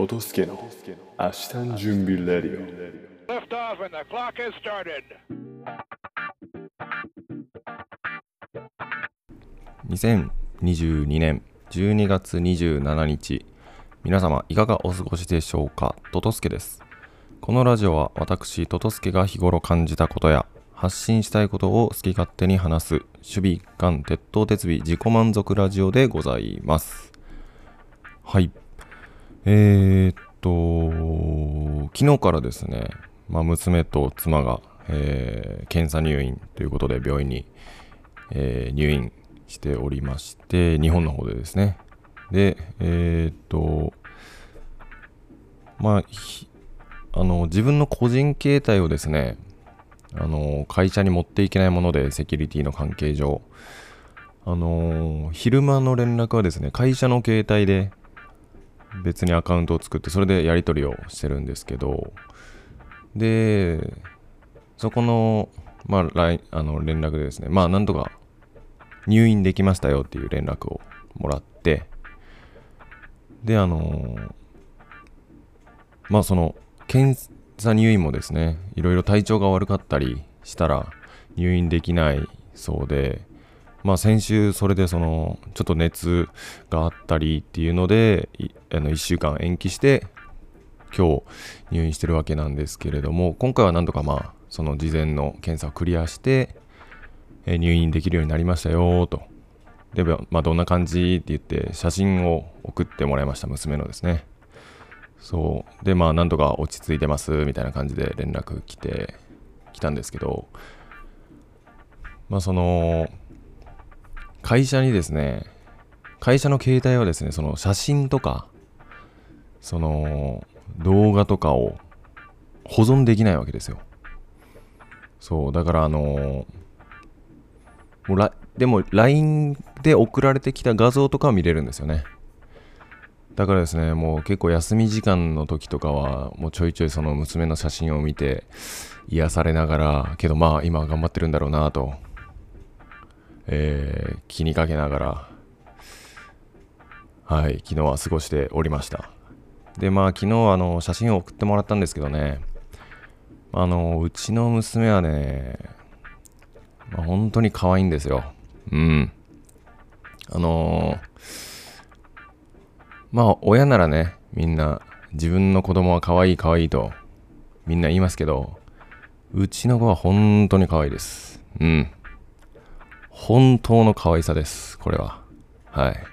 トトスケの明日の準備レディオ。Lift off and the clock has started. 2022年12月27日。皆様いかがお過ごしでしょうか？トトスケです。このラジオは私トトスケが日頃感じたことや発信したいことを好き勝手に話す守備一貫鉄頭鉄尾自己満足ラジオでございます。はいえー、っと昨日からですね、まあ、娘と妻が、えー検査入院ということで病院に、えー入院しておりまして日本の方でですね。でえーっとまああの自分の個人携帯をですねあの会社に持っていけないものでセキュリティの関係上あの昼間の連絡はですね会社の携帯で別にアカウントを作ってそれでやり取りをしてるんですけど。でそこの,、まあ、ラインあの連絡でですねまあなんとか入院できましたよっていう連絡をもらって。であのまあその検査入院もですねいろいろ体調が悪かったりしたら入院できないそうで。まあ先週それでそのちょっと熱があったりっていうのであの1週間延期して今日入院してるわけなんですけれども今回はなんとかまあその事前の検査をクリアしてえ入院できるようになりましたよと。でまあどんな感じって言って写真を送ってもらいました娘のですね。そう。でまあなんとか落ち着いてますみたいな感じで連絡来て来たんですけどまあその会社にですね会社の携帯はですねその写真とかその動画とかを保存できないわけですよ。そうだからあのもうらでも LINE で送られてきた画像とかは見れるんですよね。だからですねもう結構休み時間の時とかはもうちょいちょいその娘の写真を見て癒されながらけどまあ今頑張ってるんだろうなと、えー気にかけながらはい昨日は過ごしておりました。でまあ昨日あの写真を送ってもらったんですけどね。あのうちの娘はね、まあ、本当に可愛いんですよ。うん。あのーまあ親ならねみんな自分の子供は可愛い可愛いとみんな言いますけどうちの子は本当に可愛いです。うん。本当の可愛さですこれは。はい。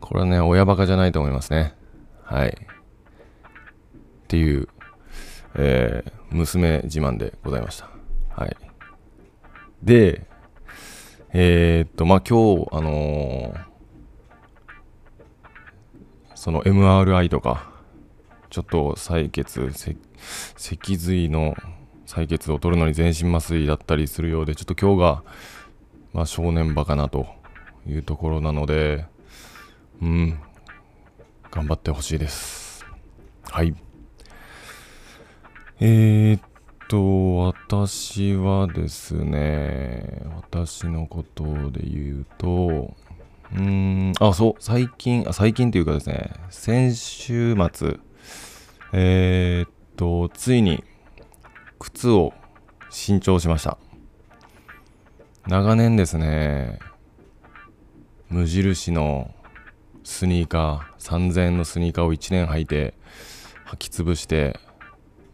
これはね親バカじゃないと思いますね。はい。っていう、えー娘自慢でございました。はい。でえーっとまあ今日あのーその MRI とかちょっと採血脊髄の採血を取るのに全身麻酔だったりするようでちょっと今日が、まあ、正念場かなというところなのでうん頑張ってほしいですはいえー、っと私はですね私のことで言うとうん、あ、そう、最近、あ最近というかですね、先週末、えー、っと、ついに靴を新調しました。長年ですね、無印のスニーカー、3000円のスニーカーを1年履いて、履き潰して、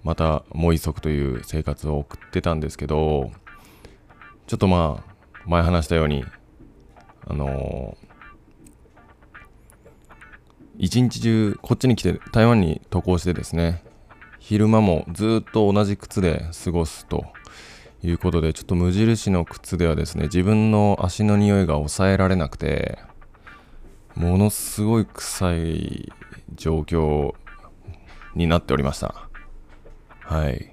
またもう一足という生活を送ってたんですけど、ちょっとまあ、前話したように、あのー一日中こっちに来て台湾に渡航してですね昼間もずっと同じ靴で過ごすと。いうことでちょっと無印の靴ではですね自分の足の匂いが抑えられなくてものすごい臭い状況になっておりました。はい。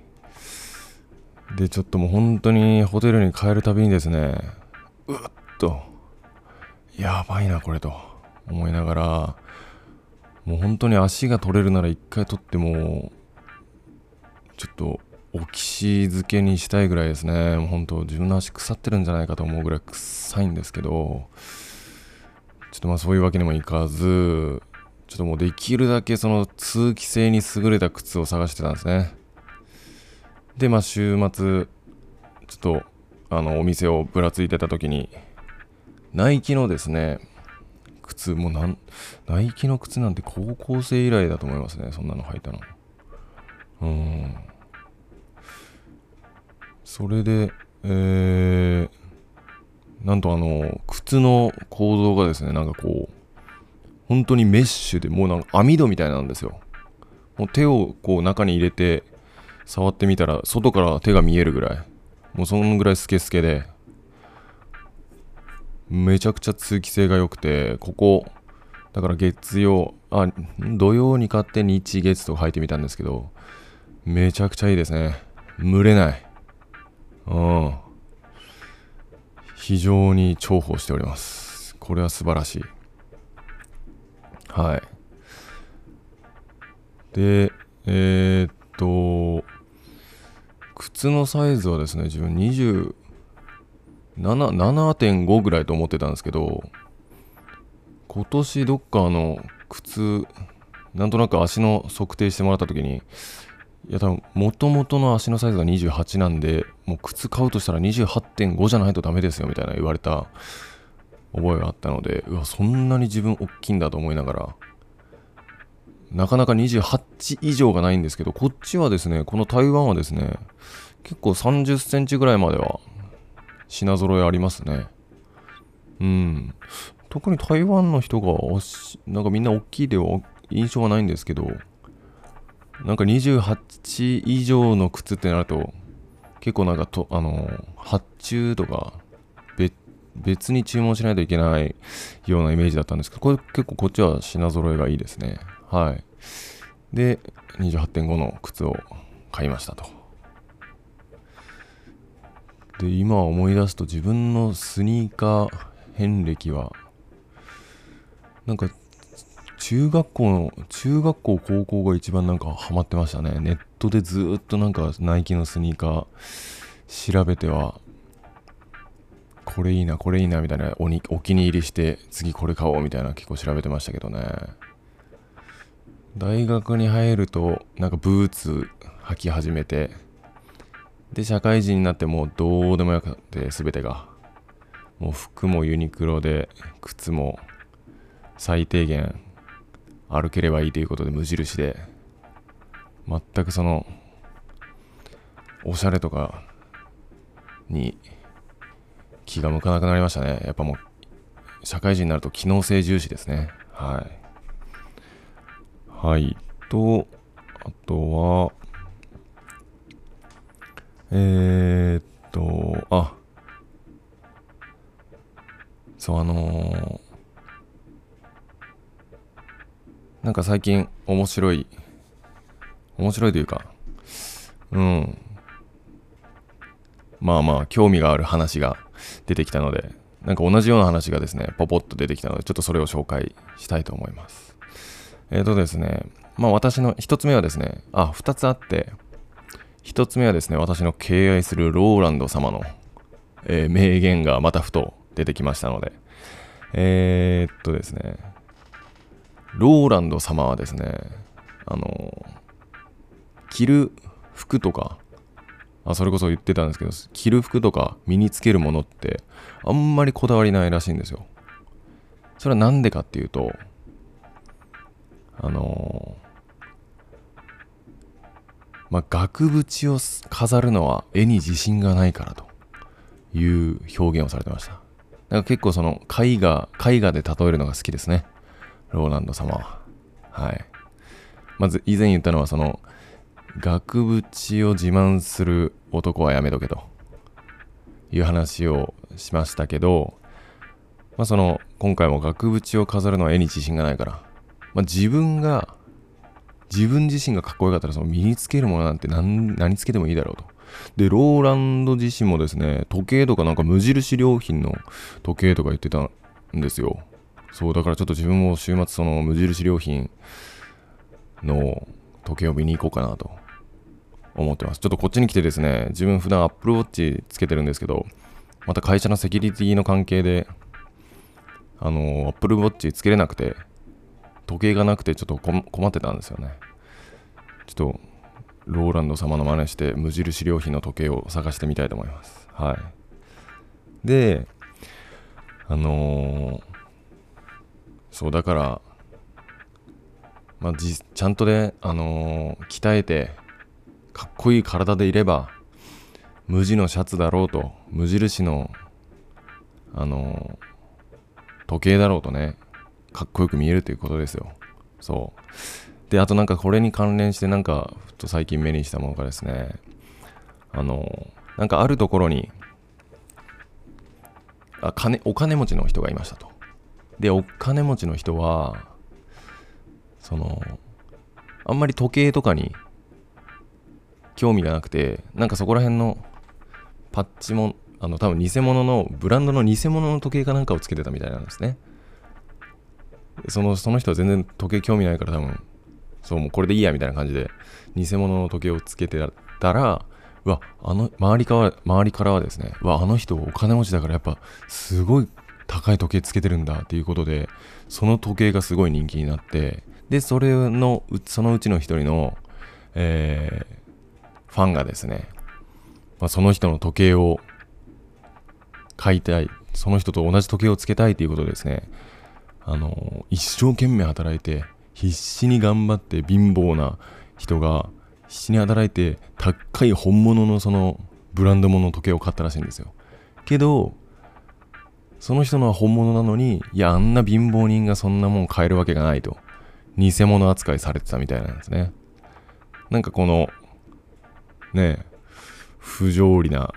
でちょっともう本当にホテルに帰るたびにですねうっとやばいなこれと思いながらもう本当に足が取れるなら一回取ってもちょっとオキシ漬けにしたいぐらいですね。もう本当自分の足腐ってるんじゃないかと思うぐらい臭いんですけどちょっとまあそういうわけにもいかずちょっともうできるだけその通気性に優れた靴を探してたんですね。でまあ週末ちょっとあのお店をぶらついてた時にナイキのですね靴もうなんナイキの靴なんて高校生以来だと思いますねそんなの履いたの。うん。それでえー、なんとあの靴の構造がですねなんかこう本当にメッシュでもうなんか網戸みたいなんですよ。もう手をこう中に入れて触ってみたら外から手が見えるぐらい。もうそのぐらいスケスケで。めちゃくちゃ通気性が良くてここだから月曜あ土曜に買って日月とか履いてみたんですけどめちゃくちゃいいですね。蒸れない。うん。非常に重宝しております。これは素晴らしい。はい。でえー、っと靴のサイズはですね自分20 7.5ぐらいと思ってたんですけど今年どっかの靴なんとなく足の測定してもらった時にいや多分元々の足のサイズが28なんでもう靴買うとしたら28.5じゃないとダメですよみたいな言われた覚えがあったのでうわそんなに自分大きいんだと思いながらなかなか28以上がないんですけどこっちはですねこの台湾はですね結構30センチぐらいまでは品揃えありますね。うん。特に台湾の人が、なんかみんな大きいでは印象はないんですけど、なんか28以上の靴ってなると、結構なんかと、あの、発注とか、別に注文しないといけないようなイメージだったんですけど、これ結構こっちは品揃えがいいですね。はい。で、28.5の靴を買いましたと。で今思い出すと自分のスニーカー遍歴はなんか中学校の中学校高校が一番なんかハマってましたねネットでずっとなんかナイキのスニーカー調べてはこれいいなこれいいなみたいなおにお気に入りして次これ買おうみたいな結構調べてましたけどね大学に入るとなんかブーツ履き始めてで、社会人になってもうどうでもよくて、全てが。もう服もユニクロで、靴も最低限歩ければいいということで無印で、全くその、おしゃれとかに気が向かなくなりましたね。やっぱもう、社会人になると機能性重視ですね。はい。はい。と、あとは、えー、っと、あ、そう、あのー、なんか最近面白い、面白いというか、うん、まあまあ、興味がある話が出てきたので、なんか同じような話がですね、ポポッと出てきたので、ちょっとそれを紹介したいと思います。えっ、ー、とですね、まあ私の一つ目はですね、あ、二つあって、一つ目はですね、私の敬愛するローランド様の、えー、名言がまたふと出てきましたので、えー、っとですね、ローランド様はですね、あの、着る服とか、あそれこそ言ってたんですけど、着る服とか身につけるものってあんまりこだわりないらしいんですよ。それはなんでかっていうと、あのまあ、額縁を飾るのは絵に自信がないからという表現をされてました。だか結構その絵画、絵画で例えるのが好きですね。ローランド様は。い。まず以前言ったのはその額縁を自慢する男はやめとけという話をしましたけど、まあその今回も額縁を飾るのは絵に自信がないから、まあ、自分が自分自身がかっこよかったらその身につけるものなんて何何つけてもいいだろうと。で、ローランド自身もですね、時計とかなんか無印良品の時計とか言ってたんですよ。そう、だからちょっと自分も週末その無印良品の時計を見に行こうかなと思ってます。ちょっとこっちに来てですね、自分普段 Apple Watch つけてるんですけど、また会社のセキュリティの関係で、あの、Apple Watch つけれなくて、時計がなくてちょっと困ってたんですよね。ちょっとローランド様の真似して無印良品の時計を探してみたいと思います。はい。であのーそうだからまあ、じちゃんとね、あのー鍛えてかっこいい体でいれば無地のシャツだろうと無印のあのー時計だろうとねかっこよく見えるということですよ。そう。であとなんかこれに関連してなんかふっと最近目にしたものがですねあのーなんかあるところにあ金お金持ちの人がいましたと。でお金持ちの人はそのあんまり時計とかに興味がなくてなんかそこら辺のパッチもあの多分偽物のブランドの偽物の時計かなんかをつけてたみたいなんですね。そのその人は全然時計興味ないから多分そうもうこれでいいやみたいな感じで偽物の時計をつけてたらうわあの周りから周りからはですねうわあの人お金持ちだからやっぱすごい高い時計つけてるんだっていうことでその時計がすごい人気になってでそれのそのうちの一人の、えーファンがですね、まあ、その人の時計を買いたいその人と同じ時計をつけたいということでですねあの一生懸命働いて必死に頑張って貧乏な人が必死に働いて高い本物のそのブランド物の時計を買ったらしいんですよ。けどその人のは本物なのにいやあんな貧乏人がそんなもん買えるわけがないと偽物扱いされてたみたいなんですね。なんかこのね不条理な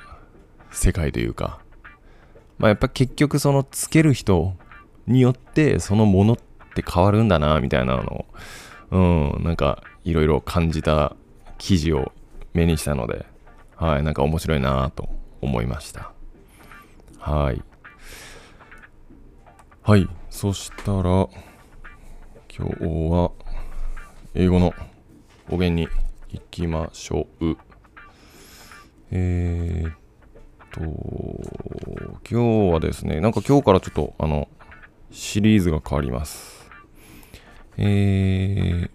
世界というかまあやっぱ結局そのつける人によってそのものって変わるんだなみたいなのをうんなんかいろいろ感じた記事を目にしたのではいなんか面白いなと思いました。はい。はい。そしたら今日は英語の語源に行きましょう。えー、っと今日はですねなんか今日からちょっとあのシリーズが変わります。えー、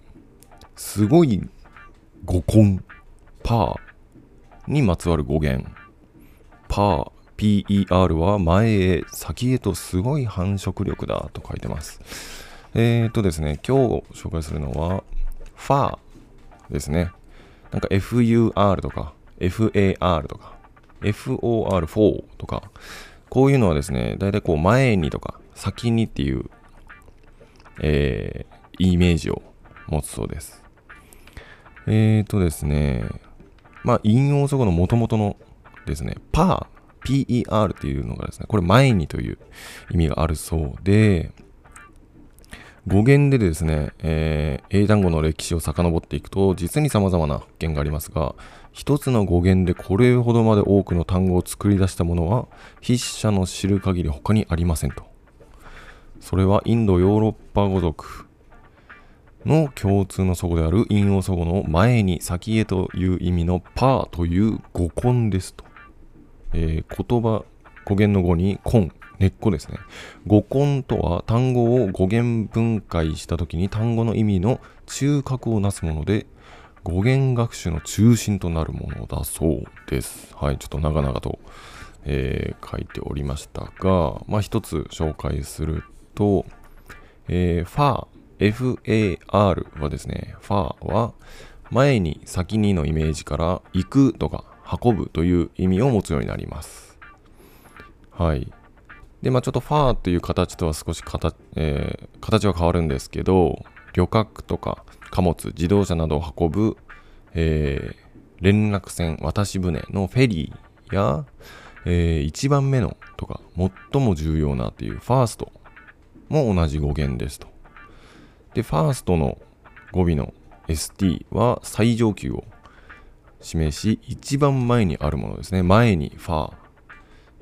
すごい語根パーにまつわる語源。パー。PER は前へ先へとすごい繁殖力だと書いてます。えー、っとですね今日紹介するのはファーですね。なんか FUR とか FAR とか FOR4 とかこういうのはですね大体こう前にとか先にっていう、えー、イメージを持つそうです。えーとですねまあ引用素語の元々のですねパー PER っていうのがですねこれ前にという意味があるそうで語源でですね、えー、英単語の歴史を遡っていくと実に様々な発見がありますが一つの語源でこれほどまで多くの単語を作り出したものは筆者の知る限り他にありませんと。それはインドヨーロッパ語族の共通の祖語である引用祖語の前に先へという意味のパーという語根ですと、えー、言葉語源の語に根根っこですね。語根とは単語を語源分解した時に単語の意味の中核をなすもので語源学習の中心となるものだそうです。はい、ちょっと長々と、えー書いておりましたが、まあ一つ紹介すると、えー、ファー FAR はですね、ファーは前に先にのイメージから行くとか運ぶという意味を持つようになります。はい。で、まあちょっとファーという形とは少し形,、えー形は変わるんですけど、旅客とか貨物、自動車などを運ぶ、えー連絡船、渡し船のフェリーや、え1番目のとか、最も重要なというファーストも同じ語源ですと。で、ファーストの語尾の ST は最上級を示し、一番前にあるものですね。前にファー。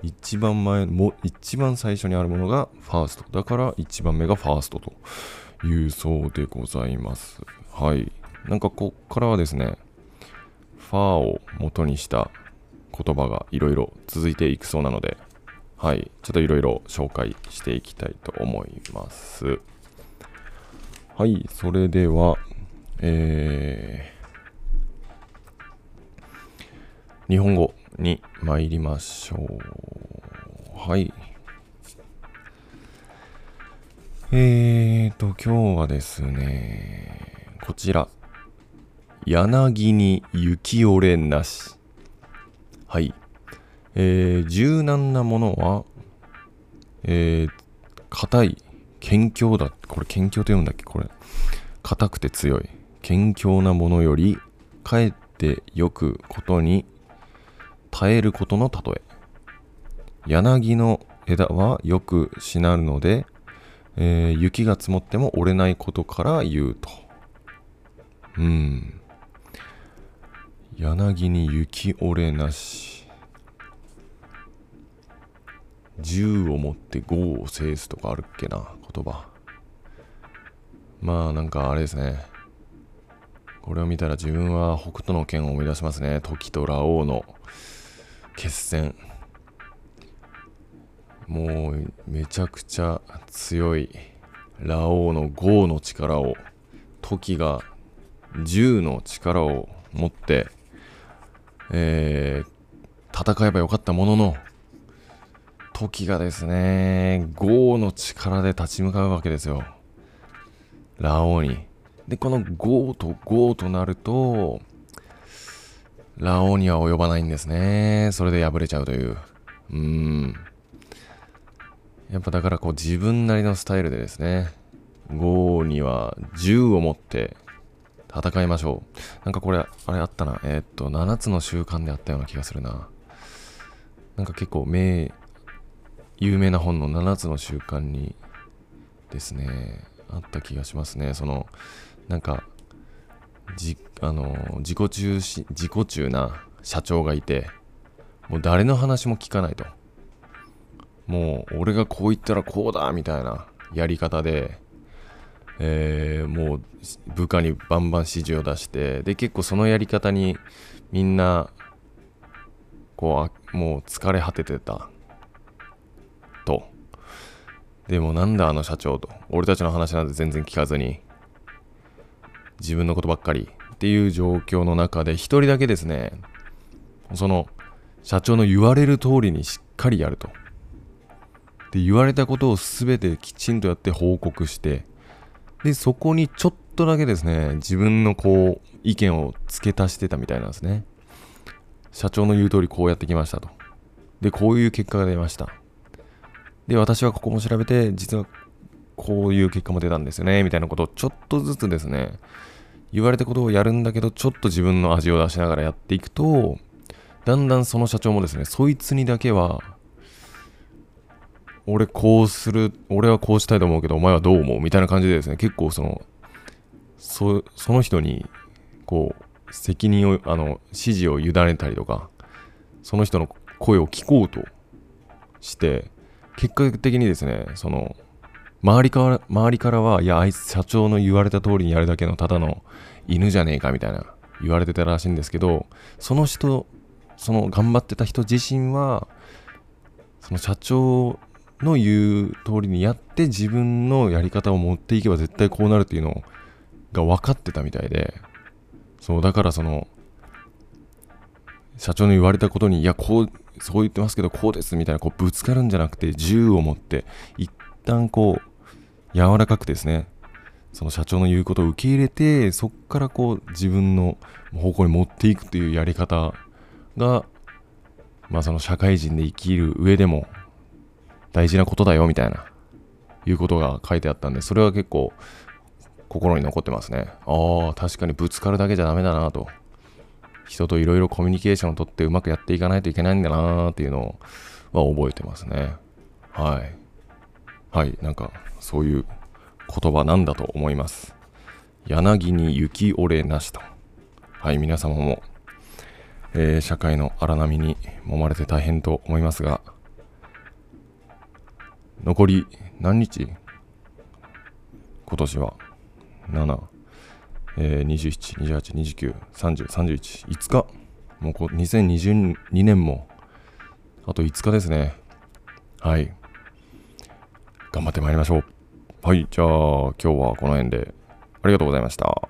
一番前も、一番最初にあるものがファースト。だから一番目がファーストというそうでございます。はい。なんかこっからはですね、ファーを元にした言葉がいろいろ続いていくそうなので、はい。ちょっといろいろ紹介していきたいと思います。はい、それでは、えー、日本語に参りましょう。はい。えーと、今日はですね、こちら。柳に雪折れなし。はい。えー、柔軟なものは、えー、硬い、堅強だ。これ堅強と読むんだっけ？これ。硬くて強い。堅強なものより、かえってよくことに耐えることの例え。柳の枝はよくしなるので、えー雪が積もっても折れないことから言うと。うん。柳に雪折れなし。銃を持って豪を制すとかあるっけな、言葉。まあなんかあれですね。これを見たら自分は北斗の剣を思い出しますね。時とラオウの決戦。もうめちゃくちゃ強い。ラオウの豪の力を時が銃の力を持って、えー戦えばよかったものの時がですね豪の力で立ち向かうわけですよ。ラオウに。でこの豪と豪となるとラオウには及ばないんですねそれで敗れちゃうといううーんやっぱだからこう自分なりのスタイルでですね、ゴーには銃を持って戦いましょう。なんかこれ、あれあったな。えーっと、7つの習慣であったような気がするな。なんか結構名、有名な本の7つの習慣にですね、あった気がしますね。その、なんか、じ、あの、自己中し、自己中な社長がいて、もう誰の話も聞かないと。もう俺がこう言ったらこうだみたいなやり方で、えーもう部下にバンバン指示を出してで結構そのやり方にみんなこうあもう疲れ果ててた。と。でもなんだあの社長と。俺たちの話なんて全然聞かずに。自分のことばっかりっていう状況の中で一人だけですねその社長の言われる通りにしっかりやると。で言われたことを全てきちんとやって報告してでそこにちょっとだけですね自分のこう意見を付け足してたみたいなんですね。社長の言う通りこうやってきましたと。でこういう結果が出ました。で私はここも調べて実はこういう結果も出たんですよねみたいなことをちょっとずつですね言われたことをやるんだけどちょっと自分の味を出しながらやっていくとだんだんその社長もですねそいつにだけは俺こうする俺はこうしたいと思うけどお前はどう思う？みたいな感じでですね結構そのそその人にこう責任をあの指示を委ねたりとかその人の声を聞こうとして結果的にですねその周りから周りからはいやあいつ社長の言われた通りにやるだけのただの犬じゃねえかみたいな言われてたらしいんですけどその人その頑張ってた人自身はその社長の言う通りにやって自分のやり方を持っていけば絶対こうなるっていうのが分かってたみたいでそうだからその社長の言われたことにいやこうそう言ってますけどこうですみたいなこうぶつかるんじゃなくて銃を持って一旦こう柔らかくですねその社長の言うことを受け入れてそこからこう自分の方向に持っていくというやり方がまあその社会人で生きる上でも大事なことだよみたいないうことが書いてあったんでそれは結構心に残ってますね。ああ確かにぶつかるだけじゃダメだなと。人といろいろコミュニケーションをとってうまくやっていかないといけないんだなっていうのは覚えてますね。はい。はいなんかそういう言葉なんだと思います柳に雪折れなしと。はい皆様も、えー社会の荒波に揉まれて大変と思いますが残り何日？今年は。7、えー、27、28、29、30、31、5日。もうこう2022年もあと5日ですね。はい。頑張ってまいりましょう。はい、じゃあ今日はこの辺でありがとうございました。